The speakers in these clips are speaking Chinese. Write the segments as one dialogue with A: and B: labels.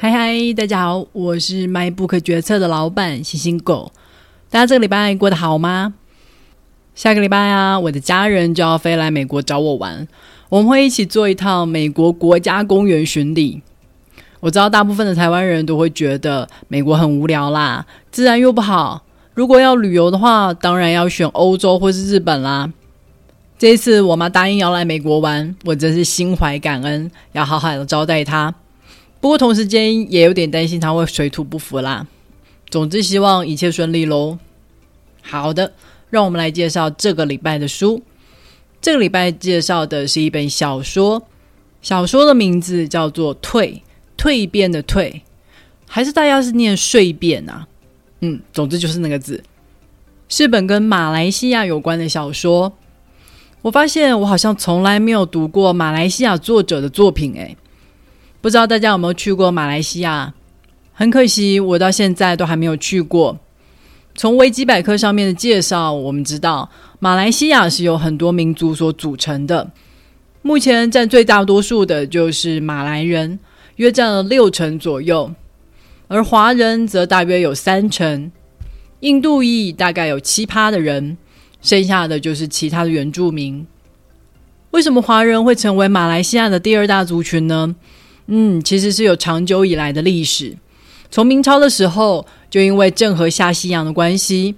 A: 嗨嗨，大家好，我是 MyBook 决策的老板星星狗。大家这个礼拜过得好吗？下个礼拜啊，我的家人就要飞来美国找我玩，我们会一起做一趟美国国家公园巡礼。我知道大部分的台湾人都会觉得美国很无聊啦，自然又不好。如果要旅游的话，当然要选欧洲或是日本啦。这一次我妈答应要来美国玩，我真是心怀感恩，要好好的招待她。不过同时间也有点担心他会水土不服啦。总之希望一切顺利喽。好的，让我们来介绍这个礼拜的书。这个礼拜介绍的是一本小说，小说的名字叫做《蜕》，蜕变的蜕，还是大家是念睡变啊？嗯，总之就是那个字，是本跟马来西亚有关的小说。我发现我好像从来没有读过马来西亚作者的作品诶。不知道大家有没有去过马来西亚？很可惜，我到现在都还没有去过。从维基百科上面的介绍，我们知道马来西亚是由很多民族所组成的。目前占最大多数的就是马来人，约占了六成左右，而华人则大约有三成，印度裔大概有七趴的人，剩下的就是其他的原住民。为什么华人会成为马来西亚的第二大族群呢？嗯，其实是有长久以来的历史。从明朝的时候，就因为郑和下西洋的关系，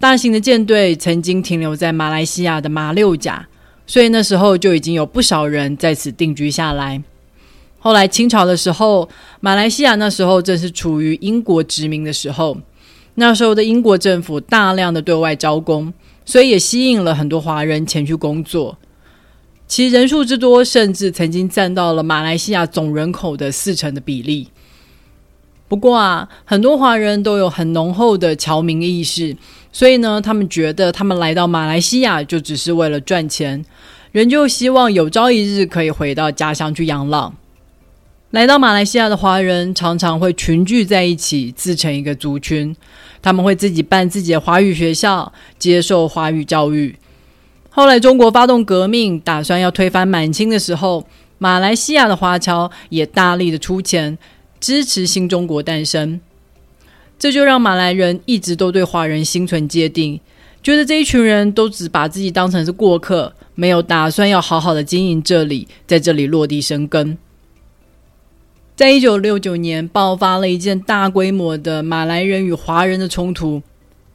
A: 大型的舰队曾经停留在马来西亚的马六甲，所以那时候就已经有不少人在此定居下来。后来清朝的时候，马来西亚那时候正是处于英国殖民的时候，那时候的英国政府大量的对外招工，所以也吸引了很多华人前去工作。其人数之多，甚至曾经占到了马来西亚总人口的四成的比例。不过啊，很多华人都有很浓厚的侨民意识，所以呢，他们觉得他们来到马来西亚就只是为了赚钱，仍旧希望有朝一日可以回到家乡去养老。来到马来西亚的华人常常会群聚在一起，自成一个族群，他们会自己办自己的华语学校，接受华语教育。后来，中国发动革命，打算要推翻满清的时候，马来西亚的华侨也大力的出钱支持新中国诞生。这就让马来人一直都对华人心存芥蒂，觉得这一群人都只把自己当成是过客，没有打算要好好的经营这里，在这里落地生根。在一九六九年，爆发了一件大规模的马来人与华人的冲突，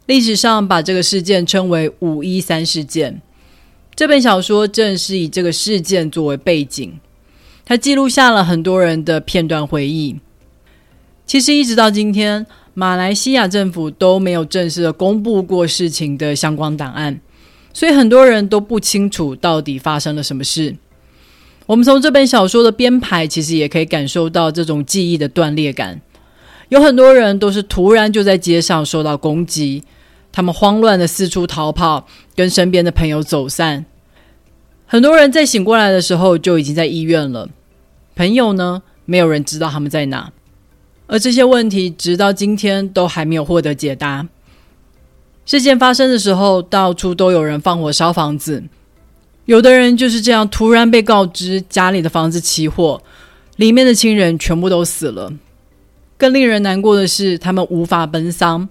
A: 历史上把这个事件称为“五一三事件”。这本小说正是以这个事件作为背景，它记录下了很多人的片段回忆。其实一直到今天，马来西亚政府都没有正式的公布过事情的相关档案，所以很多人都不清楚到底发生了什么事。我们从这本小说的编排，其实也可以感受到这种记忆的断裂感。有很多人都是突然就在街上受到攻击。他们慌乱的四处逃跑，跟身边的朋友走散。很多人在醒过来的时候就已经在医院了。朋友呢？没有人知道他们在哪。而这些问题直到今天都还没有获得解答。事件发生的时候，到处都有人放火烧房子。有的人就是这样突然被告知家里的房子起火，里面的亲人全部都死了。更令人难过的是，他们无法奔丧。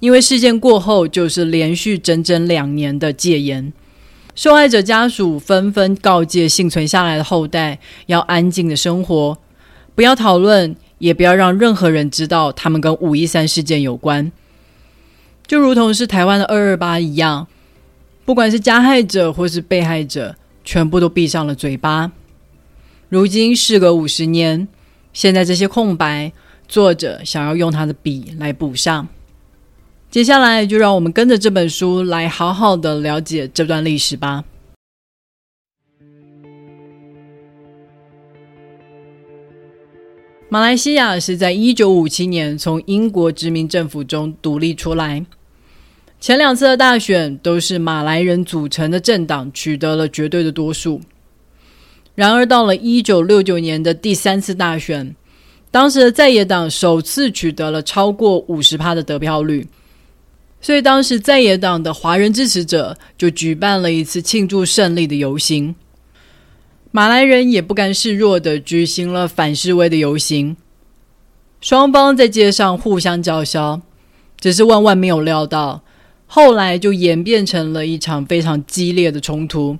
A: 因为事件过后，就是连续整整两年的戒严，受害者家属纷纷告诫幸存下来的后代要安静的生活，不要讨论，也不要让任何人知道他们跟五一三事件有关。就如同是台湾的二二八一样，不管是加害者或是被害者，全部都闭上了嘴巴。如今事隔五十年，现在这些空白，作者想要用他的笔来补上。接下来就让我们跟着这本书来好好的了解这段历史吧。马来西亚是在一九五七年从英国殖民政府中独立出来，前两次的大选都是马来人组成的政党取得了绝对的多数。然而到了一九六九年的第三次大选，当时的在野党首次取得了超过五十趴的得票率。所以，当时在野党的华人支持者就举办了一次庆祝胜利的游行。马来人也不甘示弱的举行了反示威的游行。双方在街上互相叫嚣，只是万万没有料到，后来就演变成了一场非常激烈的冲突。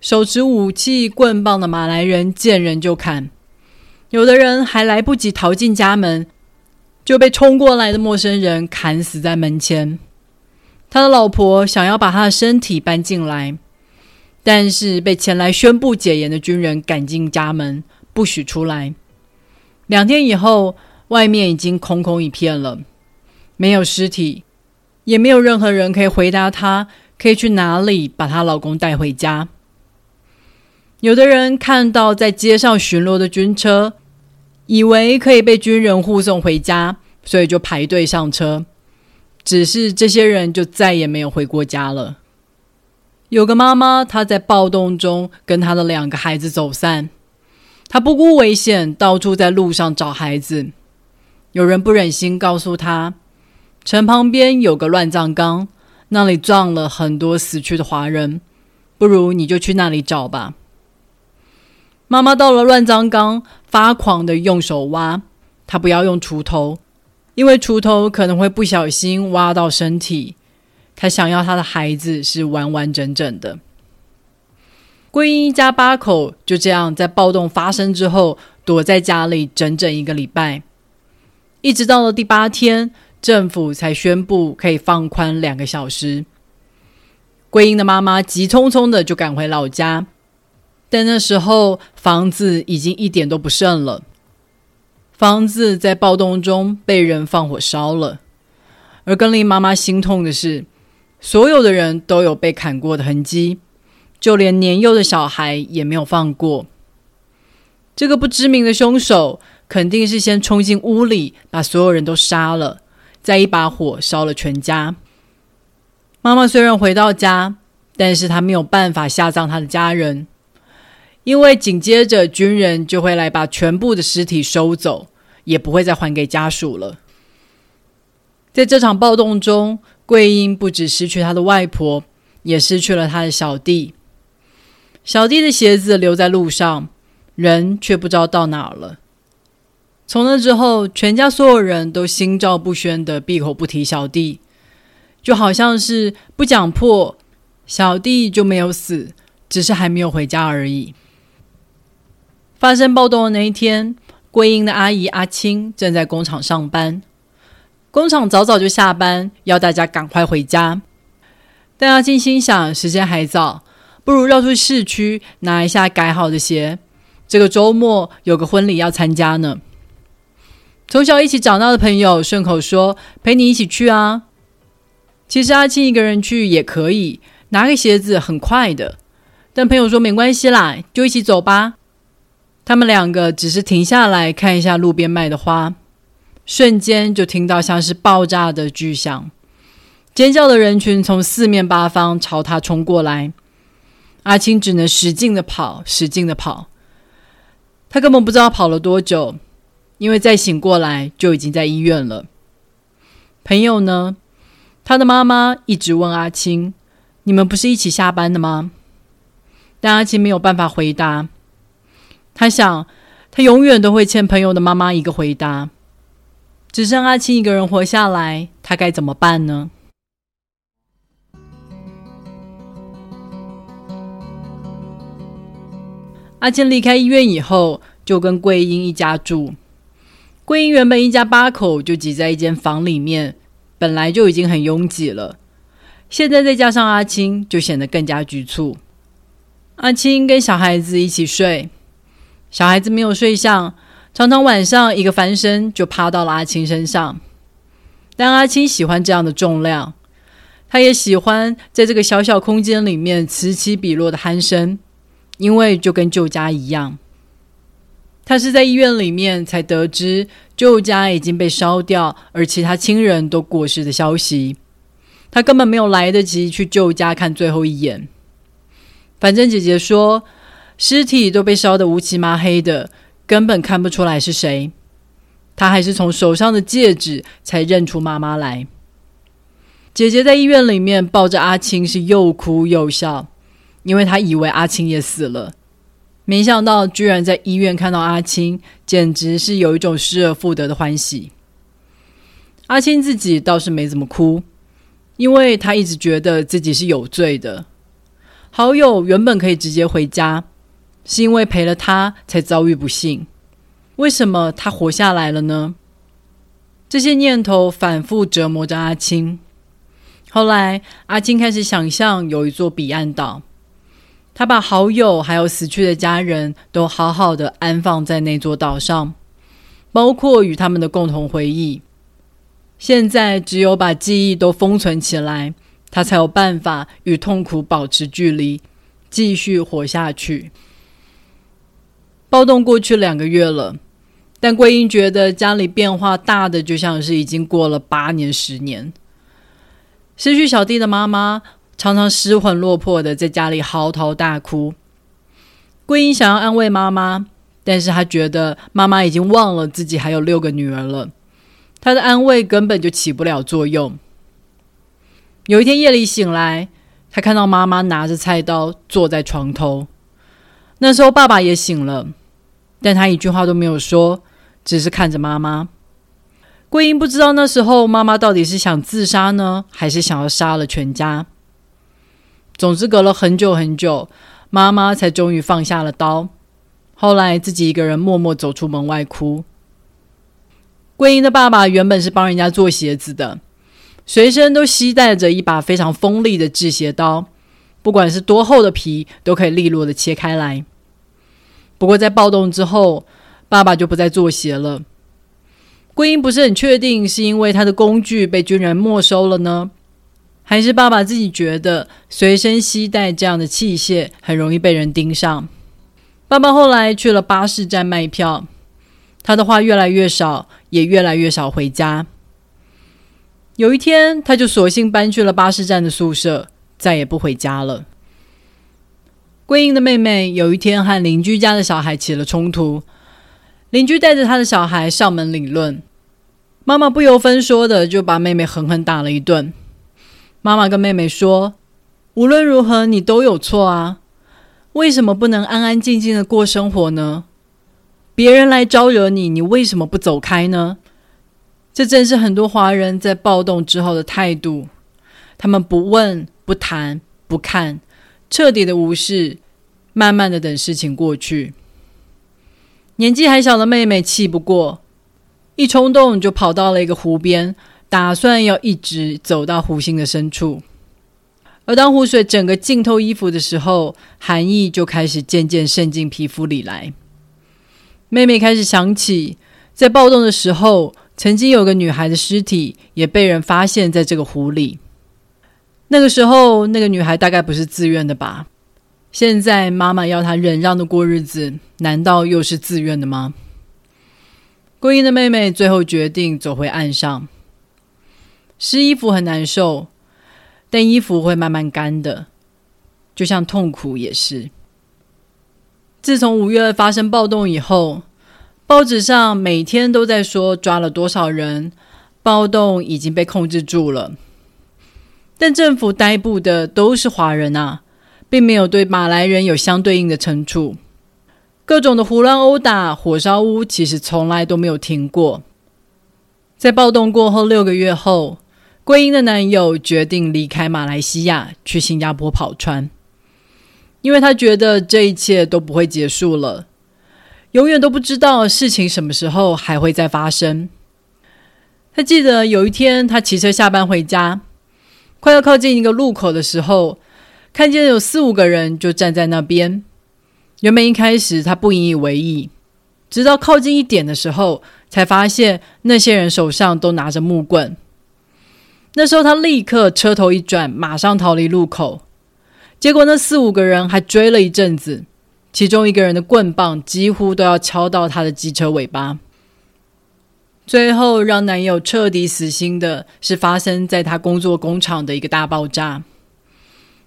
A: 手持武器棍棒的马来人见人就砍，有的人还来不及逃进家门，就被冲过来的陌生人砍死在门前。他的老婆想要把他的身体搬进来，但是被前来宣布解严的军人赶进家门，不许出来。两天以后，外面已经空空一片了，没有尸体，也没有任何人可以回答她可以去哪里把她老公带回家。有的人看到在街上巡逻的军车，以为可以被军人护送回家，所以就排队上车。只是这些人就再也没有回过家了。有个妈妈，她在暴动中跟她的两个孩子走散。她不顾危险，到处在路上找孩子。有人不忍心告诉他，城旁边有个乱葬岗，那里葬了很多死去的华人，不如你就去那里找吧。妈妈到了乱葬岗，发狂的用手挖，她不要用锄头，因为锄头可能会不小心挖到身体。他想要他的孩子是完完整整的。桂英一家八口就这样在暴动发生之后躲在家里整整一个礼拜，一直到了第八天，政府才宣布可以放宽两个小时。桂英的妈妈急匆匆的就赶回老家，但那时候房子已经一点都不剩了，房子在暴动中被人放火烧了，而更令妈妈心痛的是，所有的人都有被砍过的痕迹。就连年幼的小孩也没有放过。这个不知名的凶手肯定是先冲进屋里，把所有人都杀了，再一把火烧了全家。妈妈虽然回到家，但是她没有办法下葬她的家人，因为紧接着军人就会来把全部的尸体收走，也不会再还给家属了。在这场暴动中，桂英不只失去她的外婆，也失去了她的小弟。小弟的鞋子留在路上，人却不知道到哪儿了。从那之后，全家所有人都心照不宣的闭口不提小弟，就好像是不讲破，小弟就没有死，只是还没有回家而已。发生暴动的那一天，桂英的阿姨阿青正在工厂上班，工厂早早就下班，要大家赶快回家。但阿青心想，时间还早。不如绕出市区拿一下改好的鞋。这个周末有个婚礼要参加呢。从小一起长大的朋友顺口说：“陪你一起去啊。”其实阿青一个人去也可以，拿个鞋子很快的。但朋友说没关系啦，就一起走吧。他们两个只是停下来看一下路边卖的花，瞬间就听到像是爆炸的巨响，尖叫的人群从四面八方朝他冲过来。阿青只能使劲的跑，使劲的跑。他根本不知道跑了多久，因为再醒过来就已经在医院了。朋友呢？他的妈妈一直问阿青：“你们不是一起下班的吗？”但阿青没有办法回答。他想，他永远都会欠朋友的妈妈一个回答。只剩阿青一个人活下来，他该怎么办呢？阿青离开医院以后，就跟桂英一家住。桂英原本一家八口就挤在一间房里面，本来就已经很拥挤了，现在再加上阿青，就显得更加局促。阿青跟小孩子一起睡，小孩子没有睡相，常常晚上一个翻身就趴到了阿青身上。但阿青喜欢这样的重量，他也喜欢在这个小小空间里面此起彼落的鼾声。因为就跟旧家一样，他是在医院里面才得知旧家已经被烧掉，而其他亲人都过世的消息。他根本没有来得及去旧家看最后一眼。反正姐姐说，尸体都被烧得乌漆麻黑的，根本看不出来是谁。他还是从手上的戒指才认出妈妈来。姐姐在医院里面抱着阿青，是又哭又笑。因为她以为阿青也死了，没想到居然在医院看到阿青，简直是有一种失而复得的欢喜。阿青自己倒是没怎么哭，因为他一直觉得自己是有罪的。好友原本可以直接回家，是因为陪了他才遭遇不幸。为什么他活下来了呢？这些念头反复折磨着阿青。后来，阿青开始想象有一座彼岸岛，他把好友还有死去的家人都好好的安放在那座岛上，包括与他们的共同回忆。现在，只有把记忆都封存起来，他才有办法与痛苦保持距离，继续活下去。暴动过去两个月了。但桂英觉得家里变化大的，就像是已经过了八年、十年。失去小弟的妈妈常常失魂落魄的在家里嚎啕大哭。桂英想要安慰妈妈，但是她觉得妈妈已经忘了自己还有六个女儿了，她的安慰根本就起不了作用。有一天夜里醒来，她看到妈妈拿着菜刀坐在床头。那时候爸爸也醒了，但他一句话都没有说。只是看着妈妈，桂英不知道那时候妈妈到底是想自杀呢，还是想要杀了全家。总之，隔了很久很久，妈妈才终于放下了刀。后来，自己一个人默默走出门外哭。桂英的爸爸原本是帮人家做鞋子的，随身都携带着一把非常锋利的制鞋刀，不管是多厚的皮，都可以利落的切开来。不过，在暴动之后，爸爸就不再做鞋了。桂英不是很确定，是因为他的工具被军人没收了呢，还是爸爸自己觉得随身携带这样的器械很容易被人盯上？爸爸后来去了巴士站卖票，他的话越来越少，也越来越少回家。有一天，他就索性搬去了巴士站的宿舍，再也不回家了。桂英的妹妹有一天和邻居家的小孩起了冲突。邻居带着他的小孩上门理论，妈妈不由分说的就把妹妹狠狠打了一顿。妈妈跟妹妹说：“无论如何，你都有错啊！为什么不能安安静静的过生活呢？别人来招惹你，你为什么不走开呢？”这正是很多华人在暴动之后的态度，他们不问、不谈、不看，彻底的无视，慢慢的等事情过去。年纪还小的妹妹气不过，一冲动就跑到了一个湖边，打算要一直走到湖心的深处。而当湖水整个浸透衣服的时候，寒意就开始渐渐渗进皮肤里来。妹妹开始想起，在暴动的时候，曾经有个女孩的尸体也被人发现在这个湖里。那个时候，那个女孩大概不是自愿的吧。现在妈妈要她忍让的过日子，难道又是自愿的吗？桂英的妹妹最后决定走回岸上。湿衣服很难受，但衣服会慢慢干的，就像痛苦也是。自从五月发生暴动以后，报纸上每天都在说抓了多少人，暴动已经被控制住了。但政府逮捕的都是华人啊。并没有对马来人有相对应的惩处，各种的胡乱殴打、火烧屋，其实从来都没有停过。在暴动过后六个月后，桂英的男友决定离开马来西亚，去新加坡跑船，因为他觉得这一切都不会结束了，永远都不知道事情什么时候还会再发生。他记得有一天，他骑车下班回家，快要靠近一个路口的时候。看见有四五个人就站在那边。原本一开始他不引以为意，直到靠近一点的时候，才发现那些人手上都拿着木棍。那时候他立刻车头一转，马上逃离路口。结果那四五个人还追了一阵子，其中一个人的棍棒几乎都要敲到他的机车尾巴。最后让男友彻底死心的是发生在他工作工厂的一个大爆炸。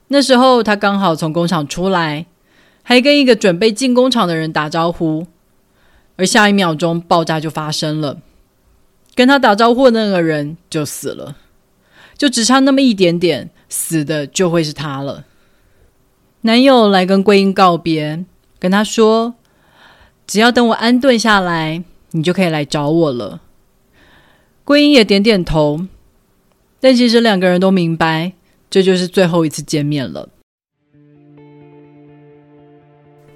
A: 那时候他刚好从工厂出来，还跟一个准备进工厂的人打招呼，而下一秒钟爆炸就发生了，跟他打招呼的那个人就死了，就只差那么一点点，死的就会是他了。男友来跟桂英告别，跟他说：“只要等我安顿下来，你就可以来找我了。”桂英也点点头，但其实两个人都明白，这就是最后一次见面了。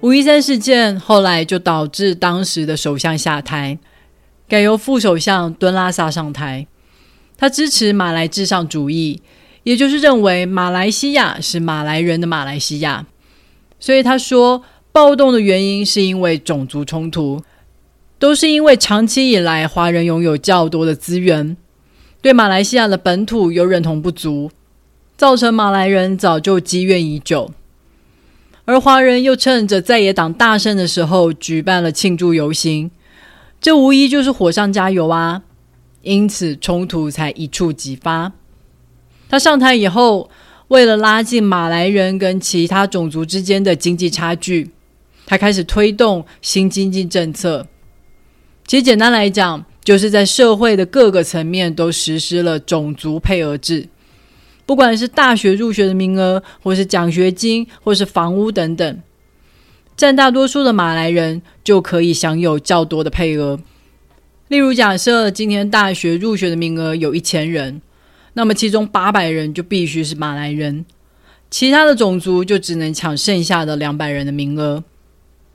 A: 五一三事件后来就导致当时的首相下台，改由副首相敦拉萨上台。他支持马来至上主义，也就是认为马来西亚是马来人的马来西亚。所以他说，暴动的原因是因为种族冲突。都是因为长期以来华人拥有较多的资源，对马来西亚的本土又认同不足，造成马来人早就积怨已久，而华人又趁着在野党大胜的时候举办了庆祝游行，这无疑就是火上加油啊！因此冲突才一触即发。他上台以后，为了拉近马来人跟其他种族之间的经济差距，他开始推动新经济政策。其实简单来讲，就是在社会的各个层面都实施了种族配额制，不管是大学入学的名额，或是奖学金，或是房屋等等，占大多数的马来人就可以享有较多的配额。例如，假设今天大学入学的名额有一千人，那么其中八百人就必须是马来人，其他的种族就只能抢剩下的两百人的名额。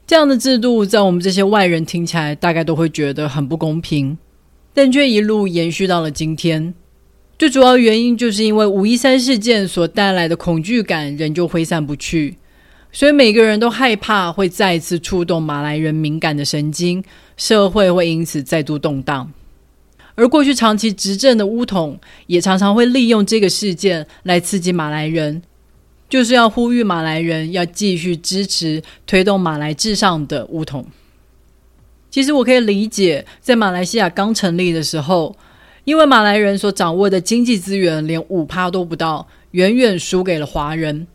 A: 这样的制度，在我们这些外人听起来，大概都会觉得很不公平，但却一路延续到了今天。最主要原因，就是因为五一三事件所带来的恐惧感仍旧挥散不去，所以每个人都害怕会再次触动马来人敏感的神经，社会会因此再度动荡。而过去长期执政的巫统，也常常会利用这个事件来刺激马来人。就是要呼吁马来人要继续支持推动马来至上的巫统。其实我可以理解，在马来西亚刚成立的时候，因为马来人所掌握的经济资源连五趴都不到，远远输给了华人，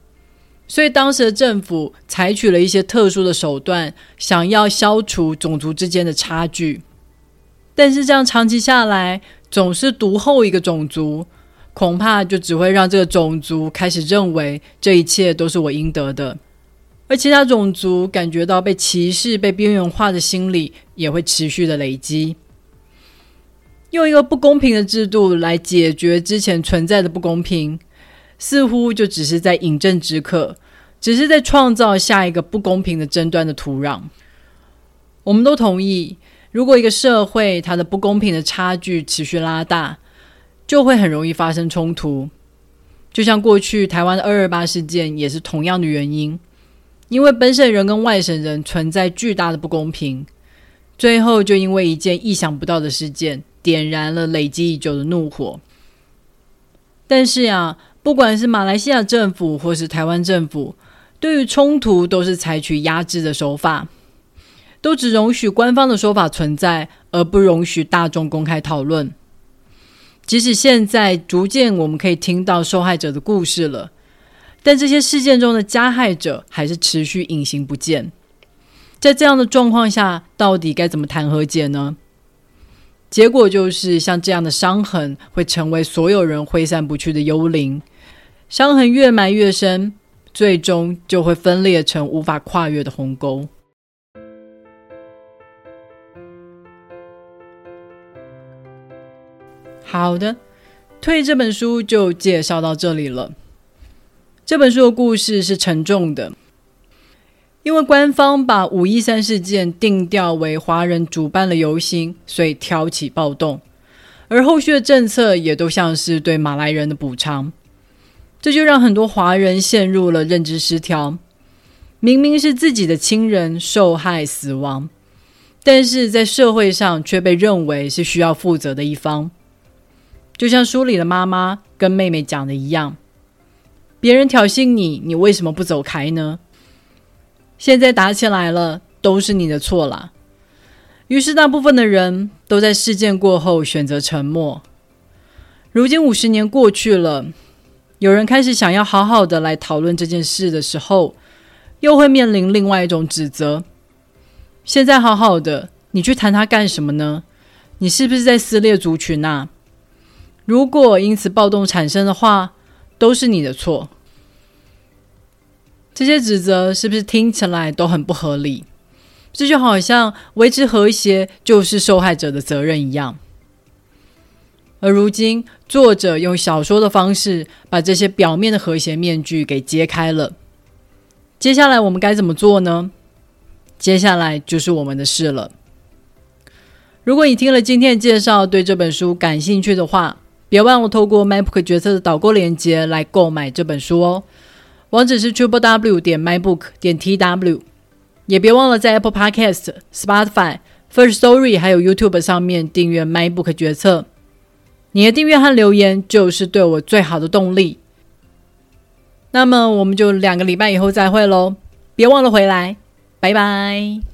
A: 所以当时的政府采取了一些特殊的手段，想要消除种族之间的差距。但是这样长期下来，总是独厚一个种族。恐怕就只会让这个种族开始认为这一切都是我应得的，而其他种族感觉到被歧视、被边缘化的心理也会持续的累积。用一个不公平的制度来解决之前存在的不公平，似乎就只是在饮鸩止渴，只是在创造下一个不公平的争端的土壤。我们都同意，如果一个社会它的不公平的差距持续拉大，就会很容易发生冲突，就像过去台湾的二二八事件也是同样的原因，因为本省人跟外省人存在巨大的不公平，最后就因为一件意想不到的事件，点燃了累积已久的怒火。但是呀，不管是马来西亚政府或是台湾政府，对于冲突都是采取压制的手法，都只容许官方的说法存在，而不容许大众公开讨论。即使现在逐渐我们可以听到受害者的故事了，但这些事件中的加害者还是持续隐形不见。在这样的状况下，到底该怎么谈和解呢？结果就是像这样的伤痕会成为所有人挥散不去的幽灵，伤痕越埋越深，最终就会分裂成无法跨越的鸿沟。好的，退这本书就介绍到这里了。这本书的故事是沉重的，因为官方把五一三事件定调为华人主办了游行，所以挑起暴动，而后续的政策也都像是对马来人的补偿，这就让很多华人陷入了认知失调。明明是自己的亲人受害死亡，但是在社会上却被认为是需要负责的一方。就像书里的妈妈跟妹妹讲的一样，别人挑衅你，你为什么不走开呢？现在打起来了，都是你的错啦。于是，大部分的人都在事件过后选择沉默。如今五十年过去了，有人开始想要好好的来讨论这件事的时候，又会面临另外一种指责。现在好好的，你去谈它干什么呢？你是不是在撕裂族群啊？如果因此暴动产生的话，都是你的错。这些指责是不是听起来都很不合理？这就好像维持和谐就是受害者的责任一样。而如今，作者用小说的方式把这些表面的和谐面具给揭开了。接下来我们该怎么做呢？接下来就是我们的事了。如果你听了今天的介绍，对这本书感兴趣的话，别忘了透过 MacBook 决策的导购链接来购买这本书哦。网址是 triple w 点 MacBook 点 tw，也别忘了在 Apple Podcast、Spotify、First Story 还有 YouTube 上面订阅 MacBook 决策。你的订阅和留言就是对我最好的动力。那么我们就两个礼拜以后再会喽，别忘了回来，拜拜。